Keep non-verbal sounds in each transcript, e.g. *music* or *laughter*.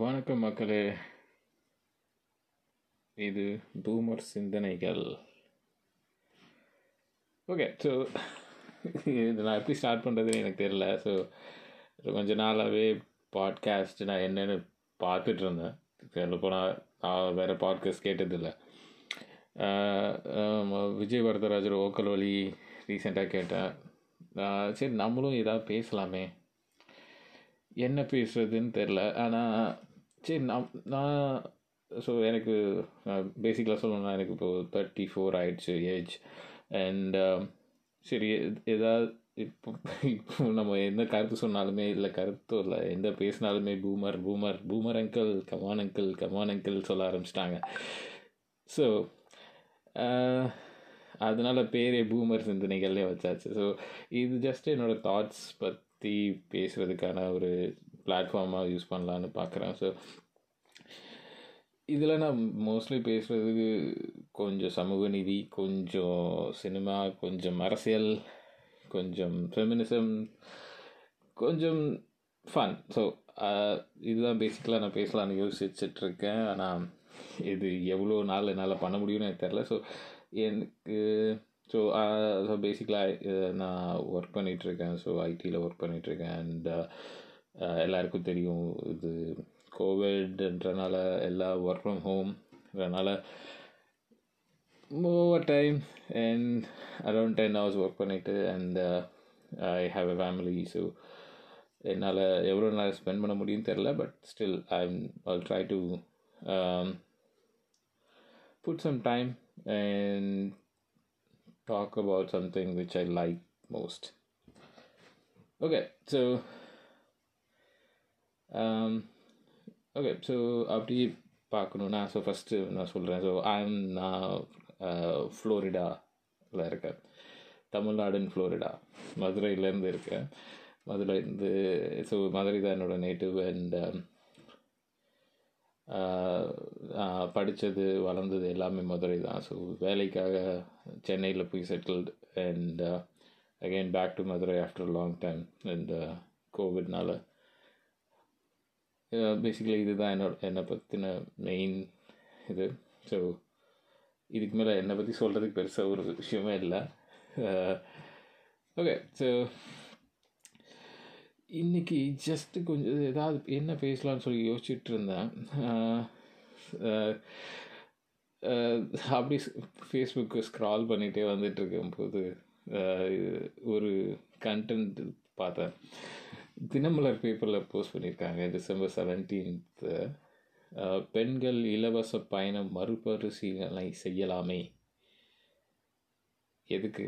வணக்கம் மக்களே. இது பூமர் சிந்தனைகள். ஓகே ஸோ இது நான் எப்படி ஸ்டார்ட் பண்ணுறதுன்னு எனக்கு தெரியல. ஸோ கொஞ்ச நாளாகவே பாட்காஸ்ட் நான் என்னென்னு பார்த்துட்டு இருந்தேன். சொல்ல போனால் நான் வேறு பாட்காஸ்ட் கேட்டதில்லை. விஜய் வரதராஜர் ஓக்கல் வழி ரீசெண்டாக கேட்டேன். நான் சரி நம்மளும் ஏதாவது பேசலாமே. என்ன பேசுறதுன்னு தெரில ஆனால் சரி நான் நான் ஸோ எனக்கு பேசிக்கலாக சொல்லணும்னா எனக்கு இப்போது தேர்ட்டி ஃபோர் ஆயிடுச்சு ஏஜ் அண்ட் um, சரி எதாவது ஏதாவது இப்போ இப்போ நம்ம எந்த கருத்து சொன்னாலுமே இல்லை கருத்தும் இல்லை எந்த பேசினாலுமே boomer boomer boomer uncle come on uncle come on uncle சொல்ல ஆரம்பிச்சிட்டாங்க. ஸோ uh, அதனால் பேரே பூமர் சிந்தனைகள்லேயே வச்சாச்சு. ஸோ இது ஜஸ்ட் என்னோட தாட்ஸ் பத் பற்றி பேசுகிறதுக்கான ஒரு பிளாட்ஃபார்மாக யூஸ் பண்ணலான்னு பார்க்குறேன் ஸோ இதில் நான் மோஸ்ட்லி பேசுகிறதுக்கு கொஞ்சம் சமூக நீதி கொஞ்சம் சினிமா கொஞ்சம் அரசியல் கொஞ்சம் ஃபெமினிசம் கொஞ்சம் ஃபன் ஸோ இதுதான் பேசிக்கலாக நான் பேசலாம்னு யோசிச்சுட்ருக்கேன். ஆனால் இது எவ்வளோ நாள் என்னால் பண்ண முடியும்னு எனக்கு தெரில ஸோ எனக்கு ஸோ ஸோ uh, பேசிக்கலாக நான் ஒர்க் uh, பண்ணிகிட்ருக்கேன் ஸோ ஐடியில் ஒர்க் பண்ணிகிட்ருக்கேன் அண்ட் uh, எல்லாருக்கும் தெரியும் இது கோவிட்ன்றனால எல்லா work from ஹோம்ன்றனால over time and around ten hours work பண்ணிவிட்டு and I have a family so என்னால் எவ்வளோ நாள் ஸ்பெண்ட் பண்ண முடியும்னு தெரில but still I I try to put some time and talk about something which I like most. Okay, so um, okay, so அப்படி பார்க்கணுன்னா so first நான் சொல்கிறேன் ஸோ ஐம் நான் ஃப்ளோரிடாவில் இருக்கேன். தமிழ்நாடுன்னு ஃப்ளோரிடா மதுரையிலேருந்து இருக்கேன். மதுரைலேருந்து ஸோ மதுரை தான் என்னோடய நேட்டிவ் அண்ட் படித்தது வளர்ந்தது எல்லாமே மதுரை தான். ஸோ வேலைக்காக சென்னையில் போய் settled and again back to Madurai after long time and கோவிட்னால் basically இதுதான் என்னோட என்னை பற்றின மெயின் இது. ஸோ இதுக்கு மேலே என்னை பற்றி சொல்கிறதுக்கு பெருசாக ஒரு விஷயமே இல்லை. ஓகே ஸோ இன்னைக்கு ஜஸ்ட்டு கொஞ்சம் ஏதாவது என்ன பேசலாம்னு சொல்லி யோசிச்சுட்டு இருந்தேன். அப்படி ஃபேஸ்புக்கு ஸ்க்ரால் பண்ணிகிட்டே வந்துட்டு இருக்கும்போது ஒரு கண்டென்ட் பார்த்தேன். தினமலர் பேப்பரில் போஸ்ட் பண்ணியிருக்காங்க டிசம்பர் செவன்டீன்த்து பெண்கள் இலவச பயணம் மறுபரிசீலனை செய்யலாமே? எதுக்கு?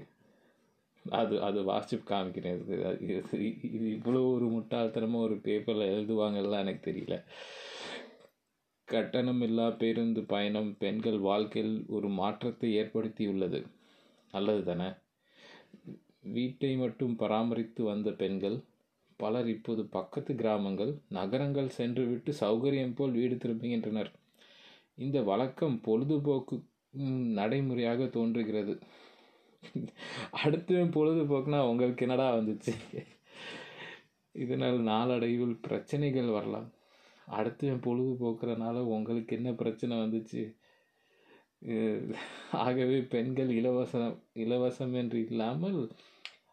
அது அது வாசிப்பு காமிக்கிறேன். இது இது இவ்வளோ ஒரு முட்டாள்தனமாக ஒரு பேப்பரில் எழுதுவாங்கலாம் எனக்கு தெரியல. கட்டணமில்லா பேருந்து பயணம் பெண்கள் வாழ்க்கையில் ஒரு மாற்றத்தை ஏற்படுத்தியுள்ளது. நல்லது தானே வீட்டை மட்டும் பராமரித்து வந்த பெண்கள் பலர் இப்போது பக்கத்து கிராமங்கள் நகரங்கள் சென்றுவிட்டு சௌகரியம் போல் வீடு திரும்புகின்றனர். இந்த வழக்கம் பொழுதுபோக்கு நடைமுறையாக தோன்றுகிறது. அடுத்து பொழுதுபோக்குனா உங்களுக்கு என்னடா வந்துச்சு? இதனால் நாளடைவில் பிரச்சனைகள் வரலாம். அடுத்து பொழுதுபோக்குறனால உங்களுக்கு என்ன பிரச்சனை வந்துச்சு? ஆகவே பெண்கள் இலவசம் இலவசம் என்று இல்லாமல்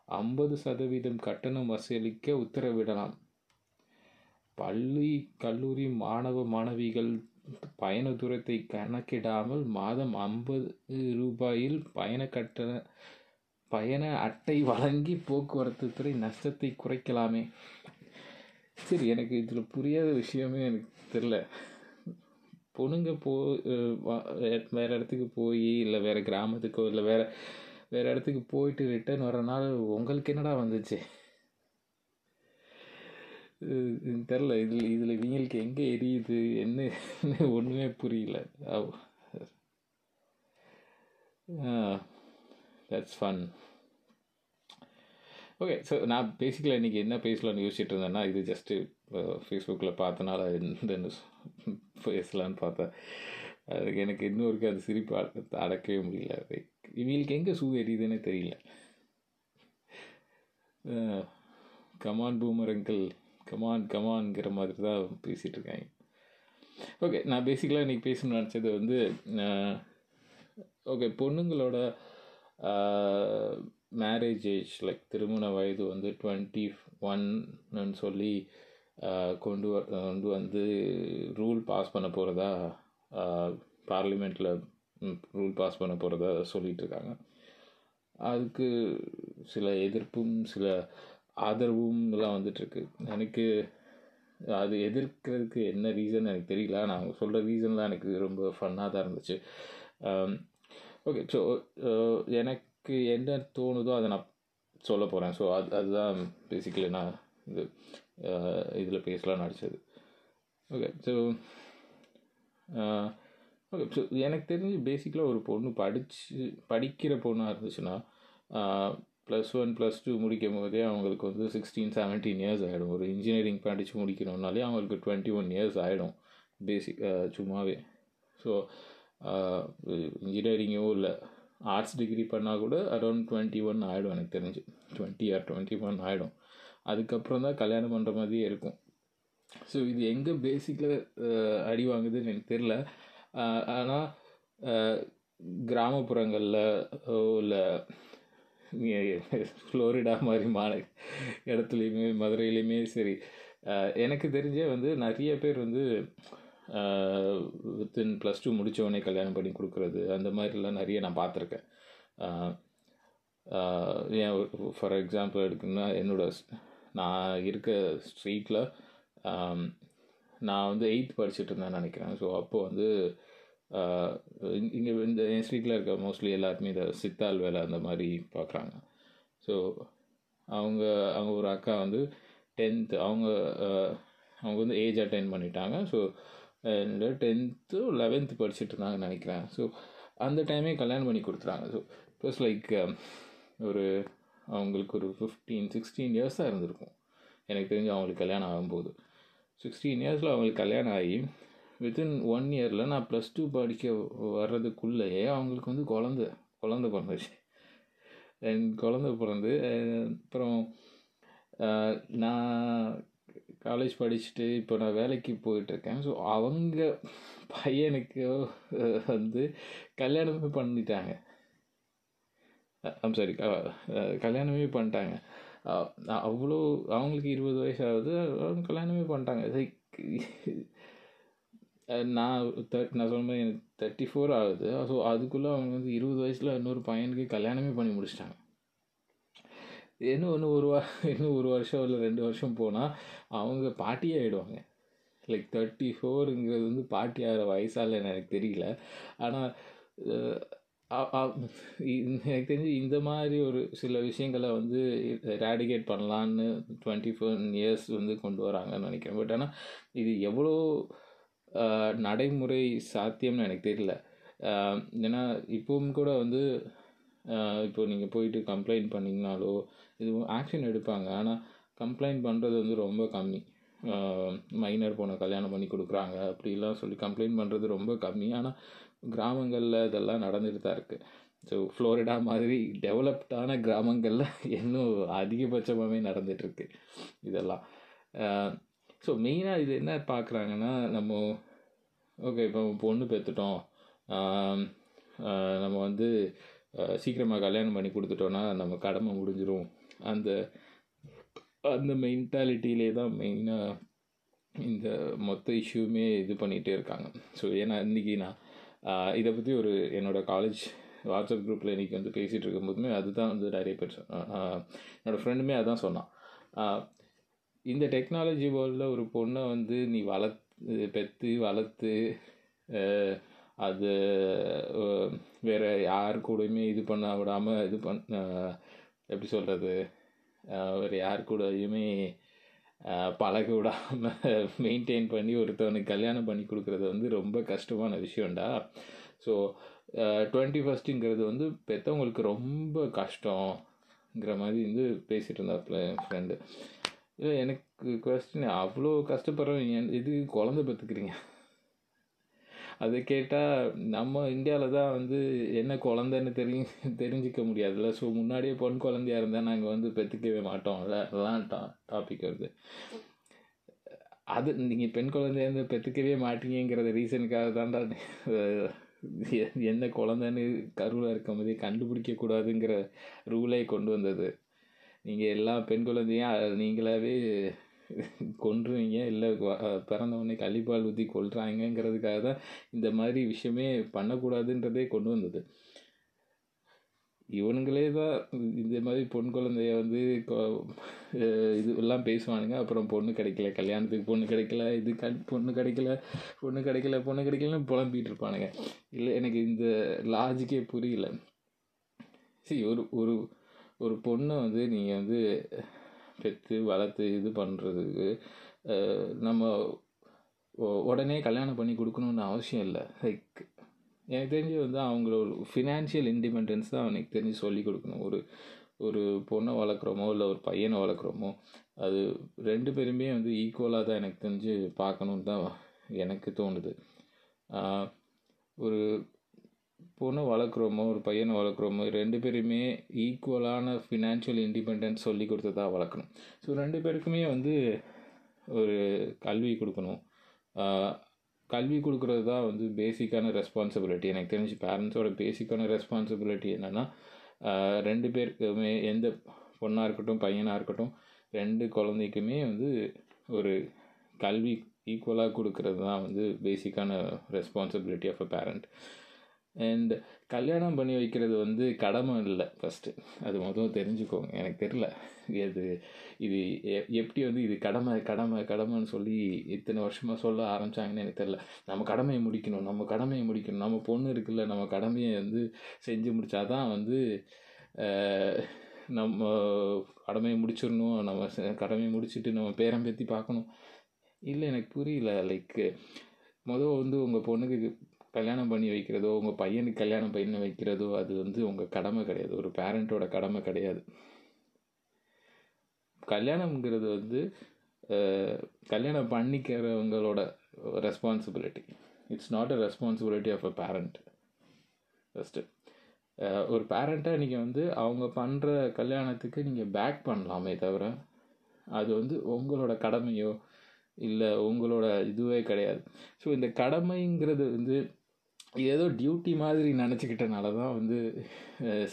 ஐம்பது சதவீதம் கட்டணம் வசூலிக்க உத்தரவிடலாம். பள்ளி கல்லூரி மாணவ மாணவிகள் பயண தூரத்தை கணக்கிடாமல் மாதம் ஐம்பது ரூபாயில் பயண கட்டண பயண அட்டை வழங்கி போக்குவரத்து துறை நஷ்டத்தை குறைக்கலாமே. சரி எனக்கு இதில் புரியாத விஷயமே எனக்கு தெரில பொண்ணுங்க போ வேறு இடத்துக்கு போய் இல்லை வேறு கிராமத்துக்கோ இல்லை வேறு வேறு இடத்துக்கு போயிட்டு ரிட்டர்ன் வரனால உங்களுக்கு என்னடா வந்துச்சு? தெரில இதில் இதில் இவங்களுக்கு எங்கே எரியுது என்ன ஒன்றுமே புரியல. தட்ஸ் ஃபன் ஓகே ஸோ நான் பேசிக்கலாக இன்றைக்கி என்ன பேசலான்னு யோசிச்சுட்டு இருந்தேன்னா இது ஜஸ்ட்டு ஃபேஸ்புக்கில் பார்த்தனால இந்த பேசலான்னு பார்த்தேன். அதுக்கு எனக்கு இன்னும் அது சிரிப்பு அடக்கவே முடியல. Like, இவங்களுக்கு எங்கே சூ எரியுதுன்னே தெரியல. Come on boomer uncle come on கமான்ங்கிற மாதிரி தான் பேசிகிட்டு இருக்காங்க ஓகே நான் பேசிக்கலாக இன்றைக்கி பேசணும்னு நினச்சது வந்து ஓகே பொண்ணுங்களோட மேரேஜ் ஏஜ் லைக் திருமண வயது வந்து டுவெண்ட்டி ஒன்னு சொல்லி கொண்டு வ கொண்டு வந்து ரூல் பாஸ் பண்ண போகிறதா பார்லிமெண்ட்டில் ரூல் பாஸ் பண்ண போகிறதா சொல்லிகிட்ருக்காங்க அதுக்கு சில எதிர்ப்பும் சில ஆதரவும் எல்லாம் வந்துட்டுருக்கு. எனக்கு அது எதிர்க்கிறதுக்கு என்ன ரீசன் எனக்கு தெரியல. நான் சொல்கிற ரீசன்லாம் எனக்கு ரொம்ப ஃபன்னாக தான் இருந்துச்சு. ஓகே ஸோ எனக்கு என்ன தோணுதோ அதை நான் சொல்ல போகிறேன் ஸோ அது அதுதான் பேசிக்கலி நான் இது இதில் பேசலாம் நடிச்சது. ஓகே ஸோ ஓகே ஸோ எனக்கு தெரிஞ்சு பேசிக்கலாக ஒரு பொண்ணு படித்து படிக்கிற பொண்ணாக இருந்துச்சுன்னா ப்ளஸ் ஒன் ப்ளஸ் டூ முடிக்கும் போதே அவங்களுக்கு வந்து சிக்ஸ்டீன் செவன்டீன் இயர்ஸ் ஆகிடும் ஒரு இன்ஜினியரிங் படித்து முடிக்கணும்னாலே அவங்களுக்கு டுவெண்ட்டி ஒன் இயர்ஸ் ஆகிடும் பேசிக் சும்மாவே. ஸோ இன்ஜினியரிங்கோ இல்லை. ஆர்ட்ஸ் டிகிரி பண்ணால் கூட அரௌண்ட் டுவெண்ட்டி ஒன் ஆகிடும் எனக்கு தெரிஞ்சு. டுவெண்ட்டி ஆர் டுவெண்ட்டி ஒன் ஆகிடும் அதுக்கப்புறம் தான் கல்யாணம் பண்ணுற மாதிரியே இருக்கும். ஸோ இது எங்கே பேசிக்கில் அடி வாங்குதுன்னு எனக்கு தெரில ஆனால் கிராமப்புறங்களில் இல்லை ஃப்ளோரிடா மாதிரி மாநில இடத்துலையுமே மதுரையிலையுமே சரி. எனக்கு தெரிஞ்சே வந்து நிறைய பேர் வந்து வித்தின் ப்ளஸ் டூ முடித்தவொடனே கல்யாணம் பண்ணி கொடுக்குறது அந்த மாதிரிலாம் நிறைய நான் பார்த்துருக்கேன். ஏன் ஃபார் எக்ஸாம்பிள் எடுக்குன்னா என்னோட நான் இருக்க ஸ்ட்ரீட்டில் நான் வந்து எயித் படிச்சுட்டு இருந்தேன் நினைக்கிறேன். ஸோ அப்போது வந்து இங்கே இந்த என் ஸ்ட்ரீட்டில் இருக்க மோஸ்ட்லி எல்லாருமே இதை சித்தால் வேலை அந்த மாதிரி பார்க்குறாங்க ஸோ அவங்க அவங்க ஒரு அக்கா வந்து டென்த்து அவங்க அவங்க வந்து ஏஜ் அட்டைன் பண்ணிட்டாங்க. ஸோ டென்த்து லெவன்த்து படிச்சுட்டு இருந்தாங்கன்னு நினைக்கிறேன். ஸோ அந்த டைமே கல்யாணம் பண்ணி கொடுத்துறாங்க so it was like um, ஒரு அவங்களுக்கு ஒரு ஃபிஃப்டீன் சிக்ஸ்டீன் இயர்ஸாக இருந்திருக்கும். எனக்கு தெரிஞ்சு அவங்களுக்கு கல்யாணம் ஆகும்போது. சிக்ஸ்டீன் இயர்ஸில் அவங்களுக்கு கல்யாணம் ஆகி வித்தின் ஒன் இயரில் நான் ப்ளஸ் டூ படிக்க வர்றதுக்குள்ளேயே அவங்களுக்கு வந்து குழந்த குழந்த பிறந்துச்சு. குழந்த பிறந்து அப்புறம் நான் காலேஜ் படிச்சுட்டு இப்போ நான் வேலைக்கு போயிட்டுருக்கேன். ஸோ அவங்க பையனுக்கு வந்து கல்யாணமே பண்ணிட்டாங்க. ஐம் சாரி கல்யாணமே பண்ணிட்டாங்க. அவ்வளோ அவங்களுக்கு இருபது வயசு ஆகுது கல்யாணமே பண்ணிட்டாங்க. நான் தேர்ட் நான் சொன்ன மாதிரி எனக்கு தேர்ட்டி ஃபோர் ஆகுது. ஸோ அதுக்குள்ளே அவங்க வந்து இருபது வயசில் இன்னொரு பையனுக்கு கல்யாணமே பண்ணி முடிச்சிட்டாங்க. இன்னும் இன்னும் ஒரு வா *laughs* இன்னும் ஒரு வருஷம் இல்லை ரெண்டு வருஷம் போனால் அவங்க பாட்டியே ஆகிடுவாங்க லைக் தேர்ட்டி ஃபோருங்கிறது வந்து பாட்டி ஆகிற வயசால் எனக்கு தெரியல. ஆனால் எனக்கு தெரிஞ்சு இந்த மாதிரி ஒரு சில விஷயங்களை வந்து ரேடிகேட் பண்ணலான்னு டுவெண்ட்டி ஃபோர் இயர்ஸ் வந்து கொண்டு வராங்கன்னு நினைக்கிறேன். பட் ஆனால் இது எவ்வளோ நடைமுறை சாத்தியம்னு எனக்கு தெரியல. ஏன்னா இப்பவும் கூட வந்து இப்போ நீங்கள் போயிட்டு கம்ப்ளைண்ட் பண்ணிங்கனாலோ இது ஆக்ஷன் எடுப்பாங்க. ஆனால் கம்ப்ளைண்ட் பண்ணுறது வந்து ரொம்ப கம்மி. மைனர் பொண்ணை கல்யாணம் பண்ணி கொடுக்குறாங்க அப்படிலாம் சொல்லி கம்ப்ளைண்ட் பண்ணுறது ரொம்ப கம்மி. ஆனால் கிராமங்களில் இதெல்லாம் நடந்துட்டு தான் இருக்குது ஸோ ஃப்ளோரிடா மாதிரி டெவலப்டான கிராமங்களில் *laughs* இன்னும் அதிகபட்சமாகவே நடந்துகிட்ருக்கு இதெல்லாம். ஸோ மெயினாக இது என்ன பார்க்குறாங்கன்னா நம்ம ஓகே இப்போ பொண்ணு பெற்றுட்டோம் நம்ம வந்து சீக்கிரமாக கல்யாணம் பண்ணி கொடுத்துட்டோன்னா நம்ம கடமை முடிஞ்சிடும் அந்த அந்த மென்டாலிட்டியிலே தான் மெயினாக இந்த மொத்த இஷ்யூமே இது பண்ணிகிட்டே இருக்காங்க. ஸோ ஏன்னா இன்றைக்கி நான் இதை பற்றி ஒரு என்னோடய காலேஜ் வாட்ஸ்அப் குரூப்பில் இன்றைக்கி வந்து பேசிகிட்டு இருக்கும்போதுமே அதுதான் வந்து நிறைய பேர் என்னோடய ஃப்ரெண்டுமே அதான் சொன்னான். இந்த டெக்னாலஜி வேர்ல்டில் ஒரு பொண்ணை வந்து நீ வளர்த்து பெற்று வளர்த்து அது வேறு யார் கூடயுமே இது பண்ண விடாமல் இது பண்ண எப்படி சொல்கிறது வேறு யார் கூடயுமே பழக விடாமல் மெயின்டைன் *laughs* பண்ணி ஒருத்தவனுக்கு கல்யாணம் பண்ணி கொடுக்குறது வந்து ரொம்ப கஷ்டமான விஷயம்டா. ஸோ டுவெண்ட்டி ஃபஸ்ட்டுங்கிறது வந்து பெற்றவங்களுக்கு ரொம்ப கஷ்டங்கிற மாதிரி வந்து பேசிகிட்டு இருந்தாப்புல என் ஃப்ரெண்டு இல்லை எனக்கு கொஸ்டின் அவ்வளோ கஷ்டப்படுறவங்க இது குழந்த பெற்றுக்கிறீங்க அதை கேட்டால் நம்ம இந்தியாவில் தான் வந்து என்ன குழந்தைன்னு தெரியும் தெரிஞ்சிக்க முடியாதுல்ல. ஸோ முன்னாடியே பொன் குழந்தையா இருந்தால் நாங்கள் வந்து பெற்றுக்கவே மாட்டோம். அதெல்லாம் டா டாபிக் வருது. அது நீங்கள் பெண் குழந்தைய வந்து பெற்றுக்கவே மாட்டீங்கிறத ரீசனுக்காக தான்டா எ- குழந்தைன்னு கருவில் இருக்கும் போதே கண்டுபிடிக்கக்கூடாதுங்கிற ரூலே கொண்டு வந்தது. நீங்கள் எல்லா பெண் குழந்தையும் நீங்களாகவே நீங்களாவே கொன்றுவீங்க. இல்லை பிறந்தவொடனே கள்ளிப்பால் ஊற்றி கொள்கிறாங்கங்கிறதுக்காக தான் இந்த மாதிரி விஷயமே பண்ணக்கூடாதுன்றதே கொண்டு வந்தது. இவனுங்களே தான் இந்த மாதிரி பொன் குழந்தைய வந்து இது எல்லாம் பேசுவானுங்க. அப்புறம் பொண்ணு கிடைக்கல கல்யாணத்துக்கு பொண்ணு கிடைக்கல இது க பொண்ணு கிடைக்கல பொண்ணு கிடைக்கல பொண்ணு கிடைக்கலன்னு புலம்பிகிட்டு இருப்பானுங்க. இல்லை எனக்கு இந்த லாஜிக்கே புரியல. சரி ஒரு ஒரு ஒரு பொண்ணை வந்து நீங்கள் வந்து பெற்று வளர்த்து இது பண்ணுறதுக்கு நம்ம உடனே கல்யாணம் பண்ணி கொடுக்கணுன்னு அவசியம் இல்லை. லைக் எனக்கு தெரிஞ்சு வந்து அவங்களோட ஃபினான்ஷியல் இண்டிபெண்டன்ஸ் தான் அவனுக்கு தெரிஞ்சு சொல்லி கொடுக்கணும். ஒரு ஒரு பொண்ணை வளர்க்குறோமோ இல்லை ஒரு பையனை வளர்க்குறோமோ அது ரெண்டு பேருமே வந்து ஈக்குவலாக தான் எனக்கு தெரிஞ்சு பார்க்கணுன்னு தான் எனக்கு தோணுது. ஒரு பொண்ணை வளர்க்குறோமோ ஒரு பையனை வளர்க்குறோமோ ரெண்டு பேருமே ஈக்குவலான ஃபினான்ஷியல் இண்டிபெண்டன்ஸ் சொல்லி கொடுத்து தான் வளர்க்கணும். ஸோ ரெண்டு பேருக்குமே வந்து ஒரு கல்வி கொடுக்கணும். கல்வி கொடுக்குறது தான் வந்து பேசிக்கான ரெஸ்பான்சிபிலிட்டி எனக்கு தெரிஞ்சு பேரண்ட்ஸோட பேசிக்கான ரெஸ்பான்சிபிலிட்டி என்னென்னா ரெண்டு பேருக்குமே எந்த பொண்ணாக இருக்கட்டும் பையனாக இருக்கட்டும் ரெண்டு குழந்தைக்குமே வந்து ஒரு கல்வி ஈக்குவலாக கொடுக்கறது தான் வந்து பேசிக்கான responsibility of a parent and கல்யாணம் பண்ணி வைக்கிறது வந்து கடமை இல்லை ஃபஸ்ட்டு அது முதல்ல தெரிஞ்சுக்கோங்க. எனக்கு தெரில இது இது எப்படி வந்து இது கடமை கடமை கடமைன்னு சொல்லி இத்தனை வருஷமாக சொல்ல ஆரம்பித்தாங்கன்னு எனக்கு தெரில நம்ம கடமையை முடிக்கணும். நம்ம கடமையை முடிக்கணும். நம்ம பொண்ணு இருக்குல்ல நம்ம கடமையை வந்து செஞ்சு முடிச்சாதான் வந்து நம்ம கடமையை முடிச்சிடணும். நம்ம செ- கடமையை முடிச்சுட்டு நம்ம பேரம் பேத்தி பார்க்கணும். இல்லை எனக்கு புரியல. லைக் மொதல் வந்து உங்கள் பொண்ணுக்கு கல்யாணம் பண்ணி வைக்கிறதோ உங்கள் பையனுக்கு கல்யாணம் பண்ணி வைக்கிறதோ அது வந்து உங்கள் கடமை கிடையாது. ஒரு பேரண்ட்டோட கடமை கிடையாது. கல்யாணம்ங்கிறது வந்து கல்யாணம் பண்ணிக்கிறவங்களோட responsibility it's not a responsibility of a parent first ஒரு பேரண்ட்டாக நீங்கள் வந்து அவங்க பண்ணுற கல்யாணத்துக்கு நீங்கள் பேக் பண்ணலாமே தவிர அது வந்து உங்களோட கடமையோ இல்லை உங்களோட இதுவே கிடையாது. ஸோ இந்த கடமைங்கிறது வந்து ஏதோ டியூட்டி மாதிரி நினச்சிக்கிட்டனால தான் வந்து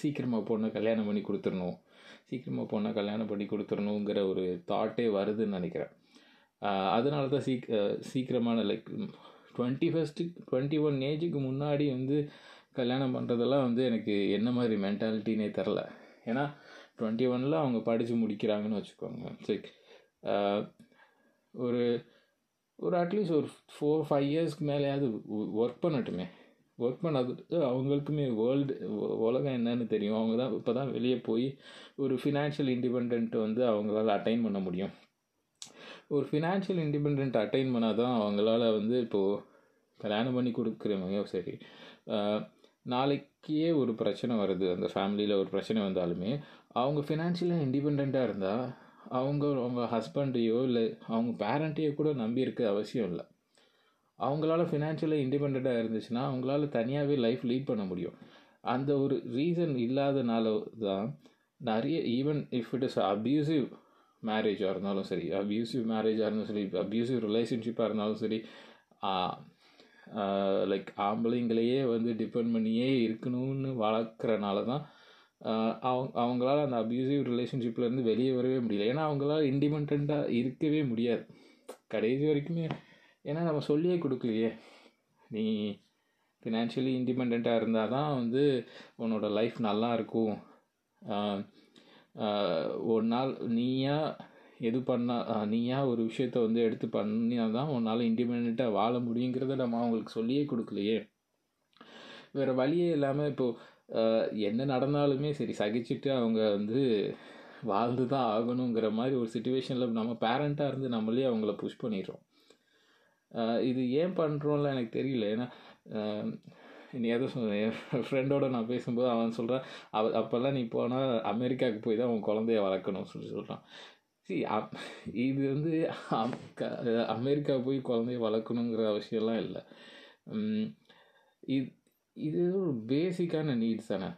சீக்கிரமாக பொண்ணை கல்யாணம் பண்ணி கொடுத்துடணும். சீக்கிரமாக பொண்ணை கல்யாணம் பண்ணி கொடுத்துடணுங்கிற ஒரு தாட்டே வருதுன்னு நினைக்கிறேன். அதனால தான் சீக் சீக்கிரமான like twenty first twenty one ஏஜுக்கு முன்னாடி வந்து கல்யாணம் பண்ணுறதெல்லாம் வந்து எனக்கு என்ன மாதிரி மென்டாலிட்டினே தெரில ஏன்னா டுவெண்ட்டி ஒனில் அவங்க படித்து முடிக்கிறாங்கன்னு வச்சுக்கோங்க. சரி ஒரு ஒரு அட்லீஸ்ட் ஒரு ஃபோர் ஃபைவ் இயர்ஸ்க்கு மேலேயாவது ஒர்க் பண்ணட்டுமே. ஒர்க் பண்ணாதது அவங்களுக்குமே வேர்ல்டு உலகம் என்னன்னு தெரியும். அவங்க தான் இப்போ தான் வெளியே போய் ஒரு ஃபினான்ஷியல் இண்டிபெண்ட்டு வந்து அவங்களால அட்டைன் பண்ண முடியும். ஒரு ஃபினான்ஷியல் இண்டிபெண்ட் அட்டைன் பண்ணால் தான் அவங்களால வந்து இப்போது கல்யாணம் பண்ணி கொடுக்குறவங்க சரி. நாளைக்கே ஒரு பிரச்சனை வருது. அந்த ஃபேமிலியில் ஒரு பிரச்சனை வந்தாலுமே அவங்க ஃபினான்ஷியலாக இண்டிபெண்ட்டாக இருந்தால் அவங்க அவங்க ஹஸ்பண்டையோ இல்லை அவங்க பேரண்ட்டையோ கூட நம்பி இருக்க அவசியம் இல்லை. அவங்களால ஃபினான்ஷியலாக இண்டிபெண்ட்டாக இருந்துச்சுன்னா அவங்களால தனியாகவே லைஃப் லீட் பண்ண முடியும். அந்த ஒரு ரீசன் இல்லாதனால தான் நிறைய even if it is abusive மேரேஜாக இருந்தாலும் சரி அப்யூசிவ் மேரேஜாக இருந்தாலும் சரி அப்யூசிவ் ரிலேஷன்ஷிப்பாக இருந்தாலும் சரி லைக் ஆம்பளைங்களையே வந்து டிபெண்ட் பண்ணியே இருக்கணும்னு வளர்க்குறனால தான் அவங்க அவங்களால அந்த அப்யூசிவ் ரிலேஷன்ஷிப்லேருந்து வெளியே வரவே முடியல. ஏன்னா அவங்களால இண்டிபெண்ட்டாக இருக்கவே முடியாது. கடைசி வரைக்குமே ஏன்னா நம்ம சொல்லியே கொடுக்கலையே. நீ ஃபினான்ஷியலி இண்டிபெண்ட்டாக இருந்தால் தான் வந்து உன்னோட லைஃப் நல்லா இருக்கும். ஒரு நாள் நீயா எது பண்ணால் நீயா ஒரு விஷயத்த வந்து எடுத்து பண்ணினா தான் உன்னால் இண்டிபெண்ட்டாக வாழ முடியுங்கிறத நம்ம அவங்களுக்கு சொல்லியே கொடுக்கலையே. வேறு வழியே இல்லாமல் இப்போது என்ன நடந்தாலுமே சரி சகிச்சுட்டு அவங்க வந்து வாழ்ந்து தான் ஆகணுங்கிற மாதிரி ஒரு சுச்சுவேஷனில் நம்ம பேரண்ட்டாக இருந்து நம்மளே அவங்கள புஷ் பண்ணிடுறோம். இது ஏன் பண்ணுறோம்ல எனக்கு தெரியல. ஏன்னா நீ எதை சொன்ன என் ஃப்ரெண்டோட நான் பேசும்போது அவன் சொல்கிறான் அவ அப்போல்லாம் நீ போனால் அமெரிக்காவுக்கு போய் தான் உன் குழந்தைய வளர்க்கணும்னு சொல்லி சொல்கிறான் சி இது வந்து அம்- அமெரிக்கா போய் குழந்தைய வளர்க்கணுங்கிற அவசியம்லாம் இல்லை. இது இது ஒரு பேசிக்கான நீட்ஸ் தானே.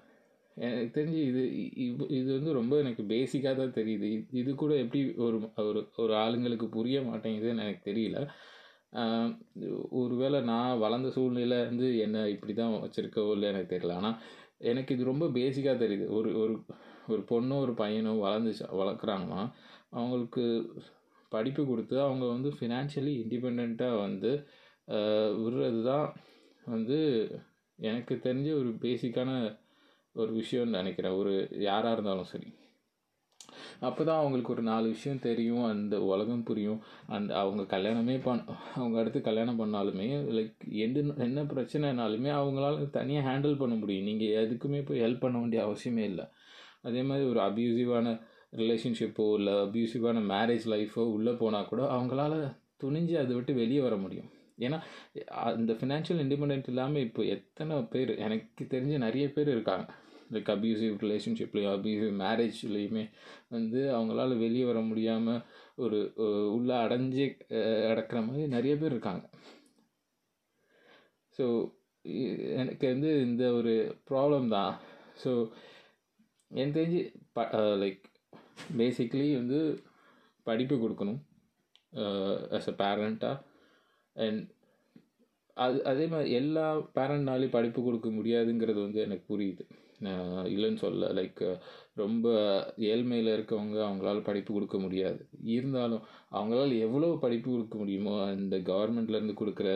எனக்கு தெரிஞ்சு இது இது இது வந்து ரொம்ப எனக்கு பேசிக்காக தான் தெரியுது. இது- இது கூட எப்படி ஒரு ஒரு ஒரு ஆளுங்களுக்கு புரிய மாட்டேங்குதுன்னு எனக்கு தெரியல. ஒருவேளை நான் வளர்ந்த சூழ்நிலை வந்து என்ன இப்படி தான் வச்சுருக்கோ இல்லை எனக்கு தெரியல. ஆனால் எனக்கு இது ரொம்ப பேசிக்காக தெரியுது. ஒரு ஒரு ஒரு பொண்ணோ ஒரு பையனோ வளர்ந்து வளர்க்குறாங்கன்னா அவங்களுக்கு படிப்பு கொடுத்து அவங்க வந்து ஃபினான்ஷியலி இண்டிபெண்ட்டாக வந்து விடுறது தான் வந்து எனக்கு தெரிஞ்ச ஒரு பேசிக்கான ஒரு விஷயம்னு நினைக்கிறேன். ஒரு யாராக இருந்தாலும் சரி. அப்போ தான் அவங்களுக்கு ஒரு நாலு விஷயம் தெரியும் அந்த உலகம் புரியும். அண்ட் அவங்க கல்யாணமே பண் அவங்க அடுத்து கல்யாணம் பண்ணாலுமே லைக் எந்த என்ன பிரச்சனைனாலுமே அவங்களால தனியாக ஹேண்டில் பண்ண முடியும். நீங்கள் எதுக்குமே போய் ஹெல்ப் பண்ண வேண்டிய அவசியமே இல்லை. அதே மாதிரி ஒரு அப்யூசிவான ரிலேஷன்ஷிப்போ இல்லை அப்யூசிவான மேரேஜ் லைஃபோ உள்ளே போனால் கூட அவங்களால துணிஞ்சு அதை விட்டு வெளியே வர முடியும். ஏன்னா அந்த ஃபினான்ஷியல் இண்டிபெண்ட் இல்லாமல் இப்போ எத்தனை பேர் எனக்கு தெரிஞ்ச நிறைய பேர் இருக்காங்க. லைக் அப்யூசிவ் ரிலேஷன்ஷிப்லேயோ அப்யூசிவ் மேரேஜ்லேயுமே வந்து அவங்களால வெளியே வர முடியாமல் ஒரு உள்ளே உள்ள அடைஞ்சு அடக்கிற மாதிரி நிறைய பேர் இருக்காங்க. ஸோ எனக்கு வந்து இந்த ஒரு ப்ராப்ளம் தான். ஸோ எனக்கு தெரிஞ்சு ப லைக் பேசிக்லி வந்து படிப்பு கொடுக்கணும் ஆஸ் அ பேரண்ட்டாக அண்ட் அது அதே மாதிரி எல்லா பேரண்ட்னாலையும் படிப்பு கொடுக்க முடியாதுங்கிறது வந்து எனக்கு புரியுது. இல்லைன்னு சொல்ல லைக் ரொம்ப ஏழ்மையில் இருக்கவங்க அவங்களால படிப்பு கொடுக்க முடியாது. இருந்தாலும் அவங்களால எவ்வளோ படிப்பு கொடுக்க முடியுமோ அந்த கவர்மெண்ட்லேருந்து கொடுக்குற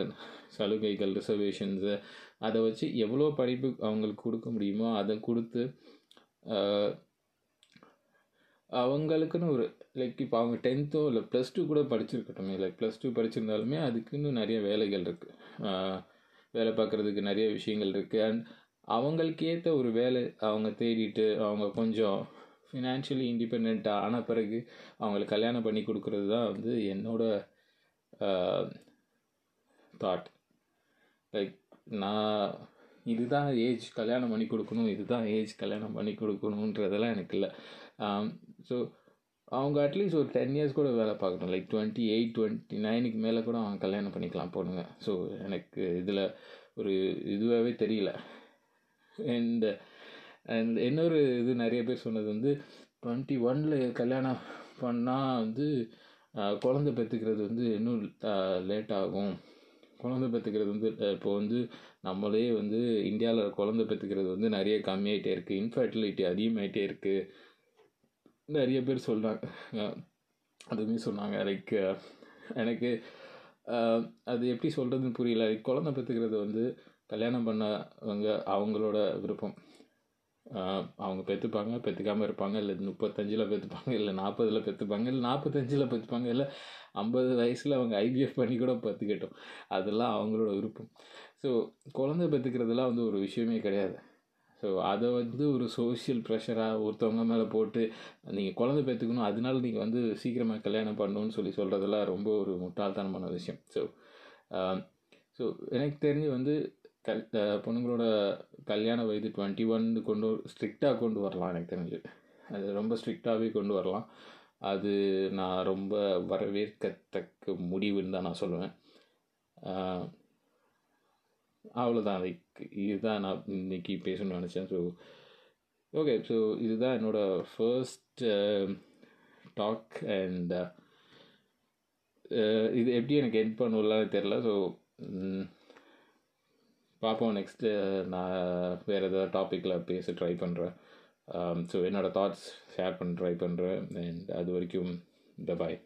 சலுகைகள் ரிசர்வேஷன்ஸு அதை வச்சு எவ்வளோ படிப்பு அவங்களுக்கு கொடுக்க முடியுமோ அதை கொடுத்து அவங்களுக்குன்னு ஒரு லைக் இப்போ அவங்க டென்த்தோ இல்லை ப்ளஸ் டூ கூட படிச்சிருக்கட்டுமே. லைக் ப்ளஸ் டூ படிச்சிருந்தாலுமே அதுக்குன்னு நிறைய வேலைகள் இருக்குது வேலை பார்க்குறதுக்கு நிறைய விஷயங்கள் இருக்குது அண்ட் அவங்களுக்கு ஏற்ற ஒரு வேலை அவங்க தேடிட்டு அவங்க கொஞ்சம் ஃபினான்ஷியலி இண்டிபெண்ட்டாக ஆன பிறகு அவங்களுக்கு கல்யாணம் பண்ணி கொடுக்குறது தான் வந்து என்னோட தாட் லைக் நான் இதுதான் ஏஜ் கல்யாணம் பண்ணி கொடுக்கணும் இதுதான் ஏஜ் கல்யாணம் பண்ணி கொடுக்கணுன்றதெல்லாம் எனக்கு இல்லை. ஸோ அவங்க அட்லீஸ்ட் ஒரு டென் இயர்ஸ் கூட வேலை பார்க்கணும் லைக் டுவெண்ட்டி எயிட் டுவெண்ட்டி நைனுக்கு மேலே கூட அவங்க கல்யாணம் பண்ணிக்கலாம் பொண்ணுங்க ஸோ எனக்கு இதில் ஒரு இதுவாகவே தெரியல. அண்ட் அண்ட் இன்னொரு இது நிறைய பேர் சொன்னது வந்து டுவெண்ட்டி ஒனில் கல்யாணம் பண்ணால் வந்து குழந்த பெற்றுக்கிறது வந்து இன்னும் லேட் ஆகும். குழந்தை பெற்றுக்கிறது வந்து இப்போ வந்து நம்மளே வந்து இந்தியாவில் குழந்த பெற்றுக்கிறது வந்து நிறைய கம்மியாயிட்டே இருக்குது இன்ஃபர்டிலிட்டி அதிகமாகிட்டே இருக்குது நிறைய பேர் சொல்கிறாங்க அதுவுமே சொன்னாங்க. லைக் எனக்கு அது எப்படி சொல்கிறதுன்னு புரியல. லைக் குழந்தை பெற்றுக்கிறது வந்து கல்யாணம் பண்ணவங்க அவங்களோட விருப்பம். அவங்க பெற்றுப்பாங்க பெற்றுக்காமல் இருப்பாங்க இல்லை முப்பத்தஞ்சில் பெற்றுப்பாங்க இல்லை நாற்பதில் பெற்றுப்பாங்க இல்லை நாற்பத்தஞ்சில் பெற்றுப்பாங்க இல்லை ஐம்பது வயசில் அவங்க ஐபிஎஃப் பண்ணி கூட பெற்றுக்கட்டும் அதெல்லாம் அவங்களோட விருப்பம். ஸோ குழந்தை பெற்றுக்கிறதுலாம் வந்து ஒரு விஷயமே கிடையாது. ஸோ அதை வந்து ஒரு சோஷியல் ப்ரெஷராக ஒருத்தவங்க மேலே போட்டு நீங்கள் குழந்தை பெற்றுக்கணும் அதனால நீங்கள் வந்து சீக்கிரமாக கல்யாணம் பண்ணணும்னு சொல்லி சொல்கிறதெல்லாம் ரொம்ப ஒரு முட்டாள்தனமான விஷயம். ஸோ ஸோ எனக்கு தெரிஞ்சு வந்து கல் பொண்ணுங்களோட கல்யாண வயது டுவெண்ட்டி ஒன் கொண்டு ஸ்ட்ரிக்டாக கொண்டு வரலாம் எனக்கு தெரிஞ்சு. அது ரொம்ப ஸ்ட்ரிக்டாகவே கொண்டு வரலாம். அது நான் ரொம்ப வரவேற்கத்தக்க முடிவுன்னு தான் நான் சொல்லுவேன். அவ்வளோதான் லைக் இதுதான் நான் இன்னைக்கு பேசணும்னு நினச்சேன். ஸோ ஓகே ஸோ இதுதான் என்னோடய ஃபர்ஸ்ட் டாக் அண்ட் இது எப்படி எனக்கு என் பண்ணலாம்னு தெரில ஸோ பார்ப்போம் நெக்ஸ்ட்டு நான் வேறு ஏதாவது டாப்பிக்கில் பேச ட்ரை பண்ணுறேன் ஸோ என்னோடய தாட்ஸ் ஷேர் பண்ண ட்ரை பண்ணுறேன் அண்ட் அது வரைக்கும் த பாய்